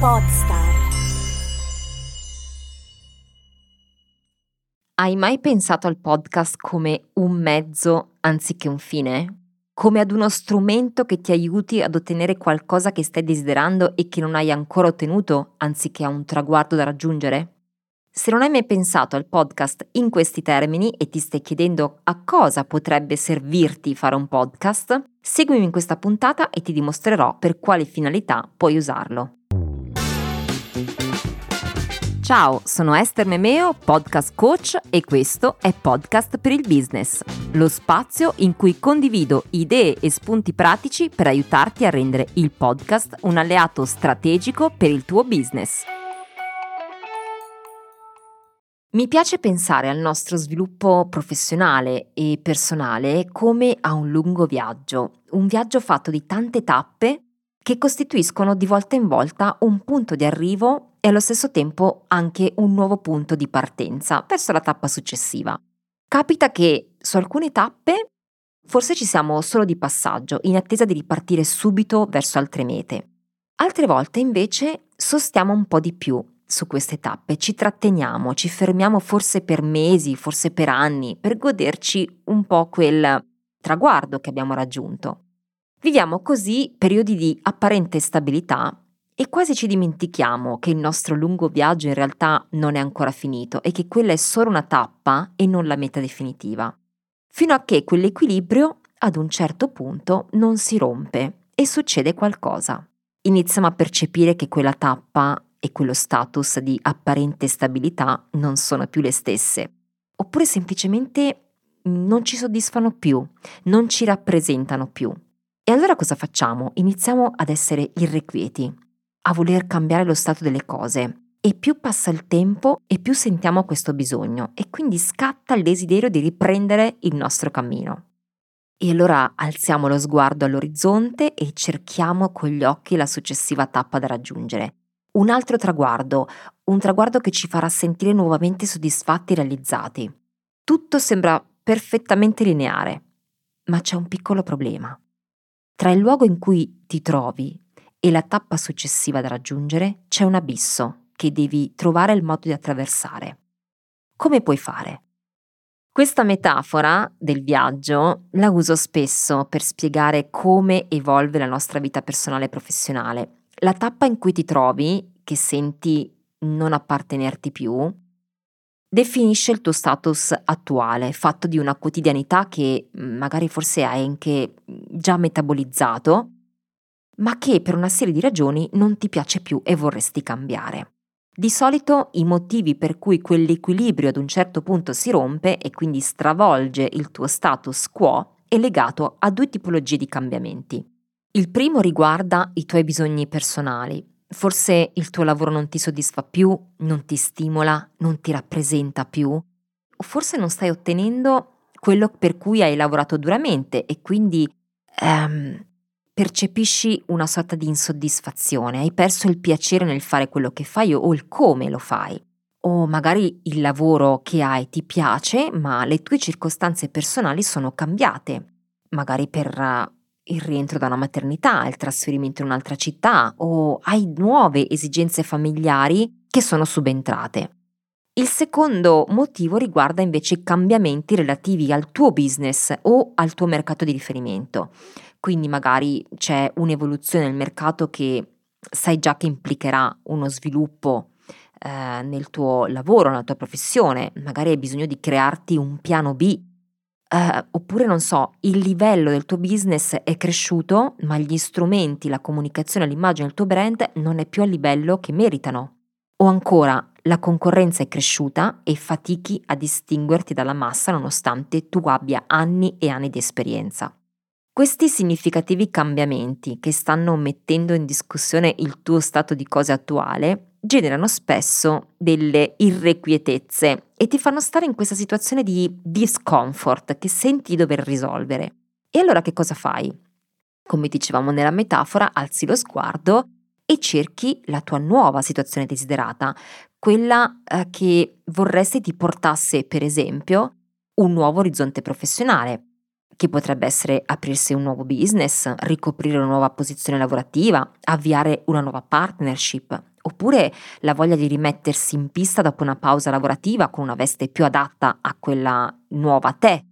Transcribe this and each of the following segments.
Podstar. Hai mai pensato al podcast come un mezzo anziché un fine? Come ad uno strumento che ti aiuti ad ottenere qualcosa che stai desiderando e che non hai ancora ottenuto, anziché a un traguardo da raggiungere? Se non hai mai pensato al podcast in questi termini e ti stai chiedendo a cosa potrebbe servirti fare un podcast, seguimi in questa puntata e ti dimostrerò per quale finalità puoi usarlo. Ciao, sono Esther Memeo, podcast coach e questo è Podcast per il Business, lo spazio in cui condivido idee e spunti pratici per aiutarti a rendere il podcast un alleato strategico per il tuo business. Mi piace pensare al nostro sviluppo professionale e personale come a un lungo viaggio, un viaggio fatto di tante tappe che costituiscono di volta in volta un punto di arrivo e allo stesso tempo anche un nuovo punto di partenza verso la tappa successiva. Capita che su alcune tappe forse ci siamo solo di passaggio, in attesa di ripartire subito verso altre mete. Altre volte invece sostiamo un po' di più su queste tappe, ci tratteniamo, ci fermiamo forse per mesi, forse per anni, per goderci un po' quel traguardo che abbiamo raggiunto. Viviamo così periodi di apparente stabilità e quasi ci dimentichiamo che il nostro lungo viaggio in realtà non è ancora finito e che quella è solo una tappa e non la meta definitiva. Fino a che quell'equilibrio ad un certo punto non si rompe e succede qualcosa. Iniziamo a percepire che quella tappa e quello status di apparente stabilità non sono più le stesse, oppure semplicemente non ci soddisfano più, non ci rappresentano più. E allora cosa facciamo? Iniziamo ad essere irrequieti, a voler cambiare lo stato delle cose. E più passa il tempo e più sentiamo questo bisogno e quindi scatta il desiderio di riprendere il nostro cammino. E allora alziamo lo sguardo all'orizzonte e cerchiamo con gli occhi la successiva tappa da raggiungere un altro traguardo, un traguardo che ci farà sentire nuovamente soddisfatti e realizzati. Tutto sembra perfettamente lineare, ma c'è un piccolo problema. Tra il luogo in cui ti trovi e la tappa successiva da raggiungere c'è un abisso che devi trovare il modo di attraversare. Come puoi fare? Questa metafora del viaggio la uso spesso per spiegare come evolve la nostra vita personale e professionale la tappa in cui ti trovi, che senti non appartenerti più, definisce il tuo status attuale, fatto di una quotidianità che magari forse hai anche già metabolizzato, ma che per una serie di ragioni non ti piace più e vorresti cambiare. Di solito i motivi per cui quell'equilibrio ad un certo punto si rompe e quindi stravolge il tuo status quo è legato a due tipologie di cambiamenti. Il primo riguarda i tuoi bisogni personali. Forse il tuo lavoro non ti soddisfa più, non ti stimola, non ti rappresenta più, o forse non stai ottenendo quello per cui hai lavorato duramente e quindi ehm, percepisci una sorta di insoddisfazione, hai perso il piacere nel fare quello che fai o il come lo fai. O magari il lavoro che hai ti piace, ma le tue circostanze personali sono cambiate, magari per il rientro da una maternità, il trasferimento in un'altra città o hai nuove esigenze familiari che sono subentrate. Il secondo motivo riguarda invece i cambiamenti relativi al tuo business o al tuo mercato di riferimento. Quindi magari c'è un'evoluzione nel mercato che sai già che implicherà uno sviluppo eh, nel tuo lavoro, nella tua professione, magari hai bisogno di crearti un piano B Uh, oppure non so, il livello del tuo business è cresciuto, ma gli strumenti, la comunicazione, l'immagine del tuo brand non è più al livello che meritano. O ancora, la concorrenza è cresciuta e fatichi a distinguerti dalla massa nonostante tu abbia anni e anni di esperienza. Questi significativi cambiamenti che stanno mettendo in discussione il tuo stato di cose attuale generano spesso delle irrequietezze e ti fanno stare in questa situazione di discomfort che senti dover risolvere. E allora che cosa fai? Come dicevamo nella metafora, alzi lo sguardo e cerchi la tua nuova situazione desiderata, quella eh, che vorresti ti portasse, per esempio, un nuovo orizzonte professionale, che potrebbe essere aprirsi un nuovo business, ricoprire una nuova posizione lavorativa, avviare una nuova partnership, oppure la voglia di rimettersi in pista dopo una pausa lavorativa con una veste più adatta a quella nuova te,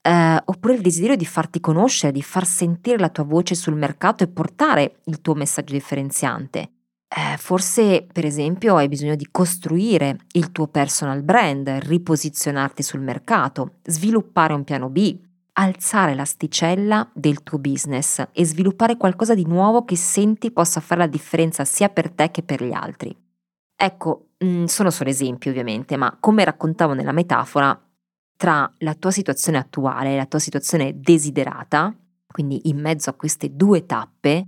eh, oppure il desiderio di farti conoscere, di far sentire la tua voce sul mercato e portare il tuo messaggio differenziante. Eh, forse, per esempio, hai bisogno di costruire il tuo personal brand, riposizionarti sul mercato, sviluppare un piano B, alzare l'asticella del tuo business e sviluppare qualcosa di nuovo che senti possa fare la differenza sia per te che per gli altri. Ecco, mm, sono solo esempi ovviamente, ma come raccontavo nella metafora, tra la tua situazione attuale e la tua situazione desiderata, quindi in mezzo a queste due tappe,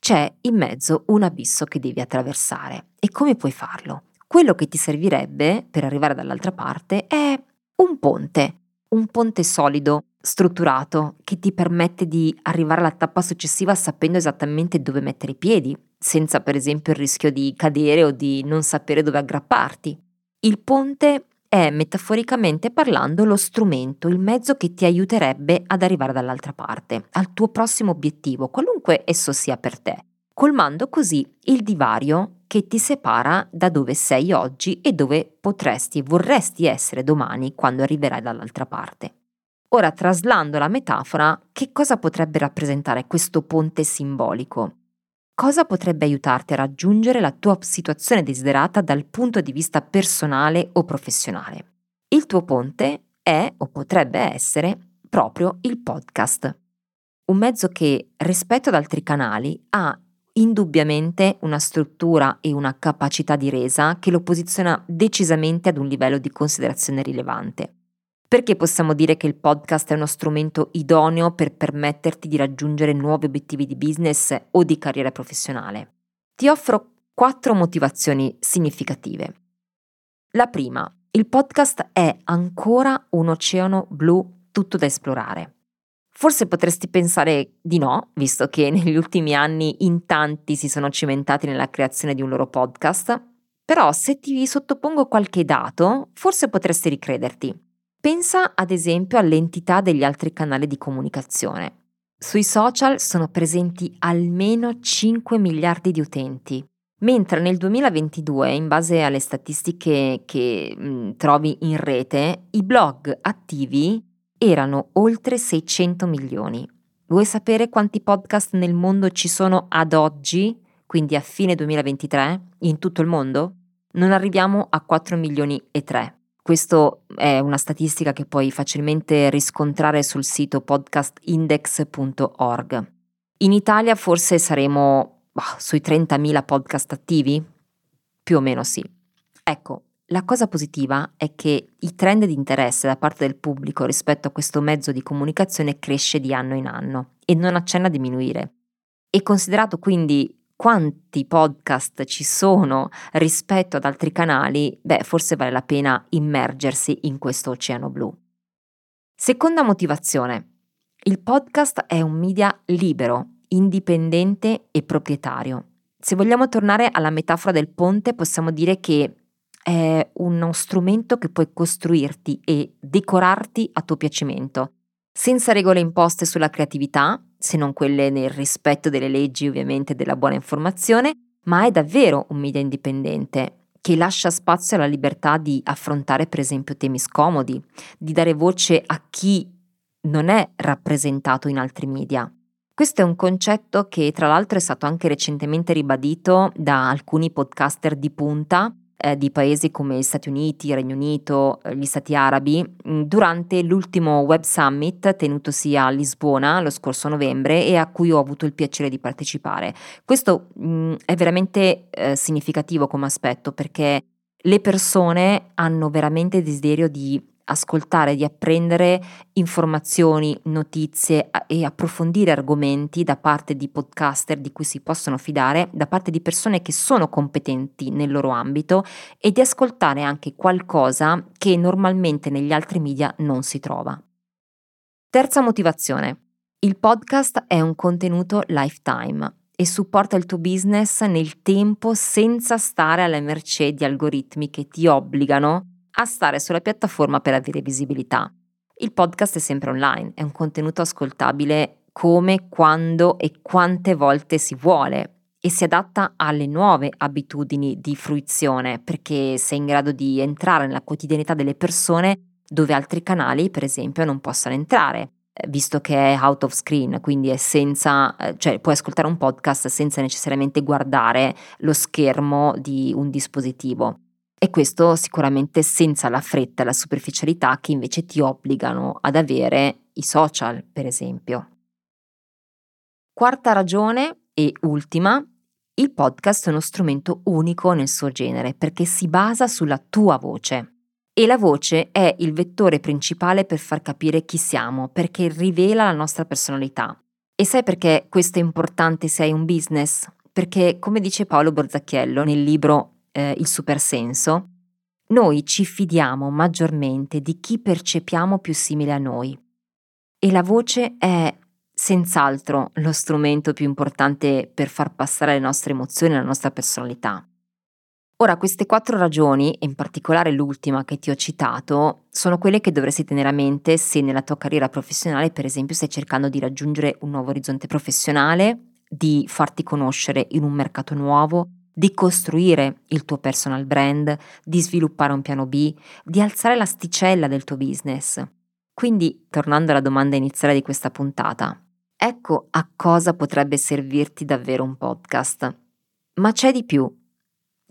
c'è in mezzo un abisso che devi attraversare. E come puoi farlo? Quello che ti servirebbe per arrivare dall'altra parte è un ponte, un ponte solido, strutturato, che ti permette di arrivare alla tappa successiva sapendo esattamente dove mettere i piedi, senza per esempio il rischio di cadere o di non sapere dove aggrapparti. Il ponte è metaforicamente parlando lo strumento, il mezzo che ti aiuterebbe ad arrivare dall'altra parte, al tuo prossimo obiettivo, qualunque esso sia per te, colmando così il divario che ti separa da dove sei oggi e dove potresti e vorresti essere domani quando arriverai dall'altra parte. Ora, traslando la metafora, che cosa potrebbe rappresentare questo ponte simbolico? Cosa potrebbe aiutarti a raggiungere la tua situazione desiderata dal punto di vista personale o professionale? Il tuo ponte è o potrebbe essere proprio il podcast, un mezzo che rispetto ad altri canali ha indubbiamente una struttura e una capacità di resa che lo posiziona decisamente ad un livello di considerazione rilevante. Perché possiamo dire che il podcast è uno strumento idoneo per permetterti di raggiungere nuovi obiettivi di business o di carriera professionale? Ti offro quattro motivazioni significative. La prima, il podcast è ancora un oceano blu tutto da esplorare. Forse potresti pensare di no, visto che negli ultimi anni in tanti si sono cimentati nella creazione di un loro podcast, però se ti sottopongo qualche dato, forse potresti ricrederti. Pensa ad esempio all'entità degli altri canali di comunicazione. Sui social sono presenti almeno 5 miliardi di utenti, mentre nel 2022, in base alle statistiche che mh, trovi in rete, i blog attivi erano oltre 600 milioni. Vuoi sapere quanti podcast nel mondo ci sono ad oggi, quindi a fine 2023, in tutto il mondo? Non arriviamo a 4 milioni e 3. Questo è una statistica che puoi facilmente riscontrare sul sito podcastindex.org. In Italia forse saremo bah, sui 30.000 podcast attivi? Più o meno sì. Ecco, la cosa positiva è che il trend di interesse da parte del pubblico rispetto a questo mezzo di comunicazione cresce di anno in anno e non accenna a diminuire. E considerato quindi quanti podcast ci sono rispetto ad altri canali, beh, forse vale la pena immergersi in questo oceano blu. Seconda motivazione. Il podcast è un media libero, indipendente e proprietario. Se vogliamo tornare alla metafora del ponte, possiamo dire che è uno strumento che puoi costruirti e decorarti a tuo piacimento, senza regole imposte sulla creatività, se non quelle nel rispetto delle leggi ovviamente della buona informazione, ma è davvero un media indipendente che lascia spazio alla libertà di affrontare per esempio temi scomodi, di dare voce a chi non è rappresentato in altri media. Questo è un concetto che tra l'altro è stato anche recentemente ribadito da alcuni podcaster di punta eh, di paesi come Stati Uniti, Regno Unito, eh, gli Stati Arabi, mm, durante l'ultimo Web Summit tenutosi a Lisbona lo scorso novembre e a cui ho avuto il piacere di partecipare. Questo mh, mm, è veramente eh, significativo come aspetto perché le persone hanno veramente desiderio di ascoltare, di apprendere informazioni, notizie e approfondire argomenti da parte di podcaster di cui si possono fidare, da parte di persone che sono competenti nel loro ambito e di ascoltare anche qualcosa che normalmente negli altri media non si trova. Terza motivazione. Il podcast è un contenuto lifetime e supporta il tuo business nel tempo senza stare alla mercé di algoritmi che ti obbligano a stare sulla piattaforma per avere visibilità. Il podcast è sempre online, è un contenuto ascoltabile come, quando e quante volte si vuole e si adatta alle nuove abitudini di fruizione perché sei in grado di entrare nella quotidianità delle persone dove altri canali, per esempio, non possano entrare, eh, visto che è out of screen, quindi senza, eh, cioè puoi ascoltare un podcast senza necessariamente guardare lo schermo di un dispositivo. E questo sicuramente senza la fretta e la superficialità che invece ti obbligano ad avere i social, per esempio. Quarta ragione e ultima, il podcast è uno strumento unico nel suo genere perché si basa sulla tua voce. E la voce è il vettore principale per far capire chi siamo, perché rivela la nostra personalità. E sai perché questo è importante se hai un business? Perché, come dice Paolo Borzacchiello nel libro eh, Il supersenso, noi ci fidiamo maggiormente di chi percepiamo più simile a noi. E la voce è senz'altro lo strumento più importante per far passare le nostre emozioni e la nostra personalità. Ora, queste quattro ragioni, e in particolare l'ultima che ti ho citato, sono quelle che dovresti tenere a mente se nella tua carriera professionale, per esempio, stai cercando di raggiungere un nuovo orizzonte professionale, di farti conoscere in un mercato nuovo, di costruire il tuo personal brand, di sviluppare un piano B, di alzare l'asticella del tuo business. Quindi, tornando alla domanda iniziale di questa puntata, Ecco a cosa potrebbe servirti davvero un podcast. Ma c'è di più.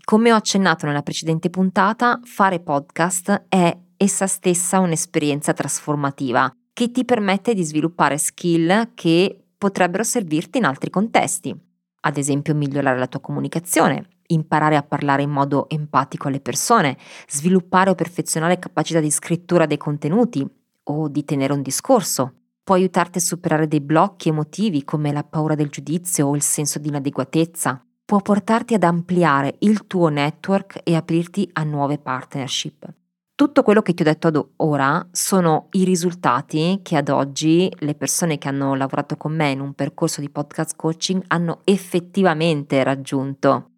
Come ho accennato nella precedente puntata, fare podcast è essa stessa un'esperienza trasformativa che ti permette di sviluppare skill che potrebbero servirti in altri contesti. Ad esempio migliorare la tua comunicazione, imparare a parlare in modo empatico alle persone, sviluppare o perfezionare capacità di scrittura dei contenuti o di tenere un discorso, può aiutarti a superare dei blocchi emotivi come la paura del giudizio o il senso di inadeguatezza, può portarti ad ampliare il tuo network e aprirti a nuove partnership. Tutto quello che ti ho detto ad ora sono i risultati che ad oggi le persone che hanno lavorato con me in un percorso di podcast coaching hanno effettivamente raggiunto.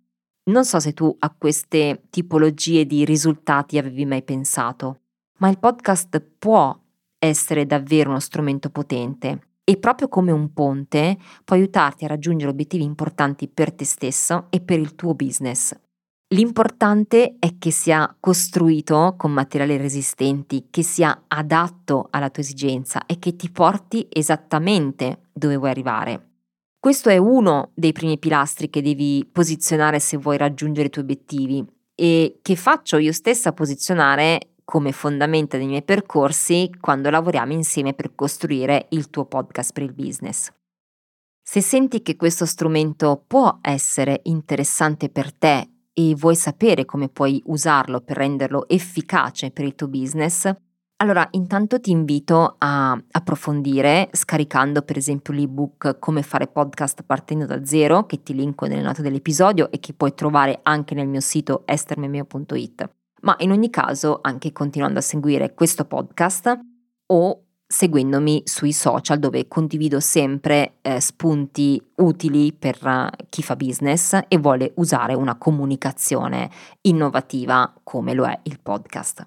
Non so se tu a queste tipologie di risultati avevi mai pensato, ma il podcast può essere davvero uno strumento potente e proprio come un ponte può aiutarti a raggiungere obiettivi importanti per te stesso e per il tuo business. L'importante è che sia costruito con materiali resistenti, che sia adatto alla tua esigenza e che ti porti esattamente dove vuoi arrivare. Questo è uno dei primi pilastri che devi posizionare se vuoi raggiungere i tuoi obiettivi e che faccio io stessa posizionare come fondamenta dei miei percorsi quando lavoriamo insieme per costruire il tuo podcast per il business. Se senti che questo strumento può essere interessante per te e vuoi sapere come puoi usarlo per renderlo efficace per il tuo business, allora intanto ti invito a approfondire scaricando per esempio l'ebook Come fare podcast partendo da zero che ti linko nelle note dell'episodio e che puoi trovare anche nel mio sito estermemeo.it ma in ogni caso anche continuando a seguire questo podcast o seguendomi sui social dove condivido sempre eh, spunti utili per uh, chi fa business e vuole usare una comunicazione innovativa come lo è il podcast.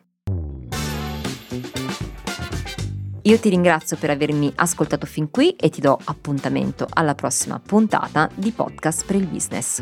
Io ti ringrazio per avermi ascoltato fin qui e ti do appuntamento alla prossima puntata di Podcast per il Business.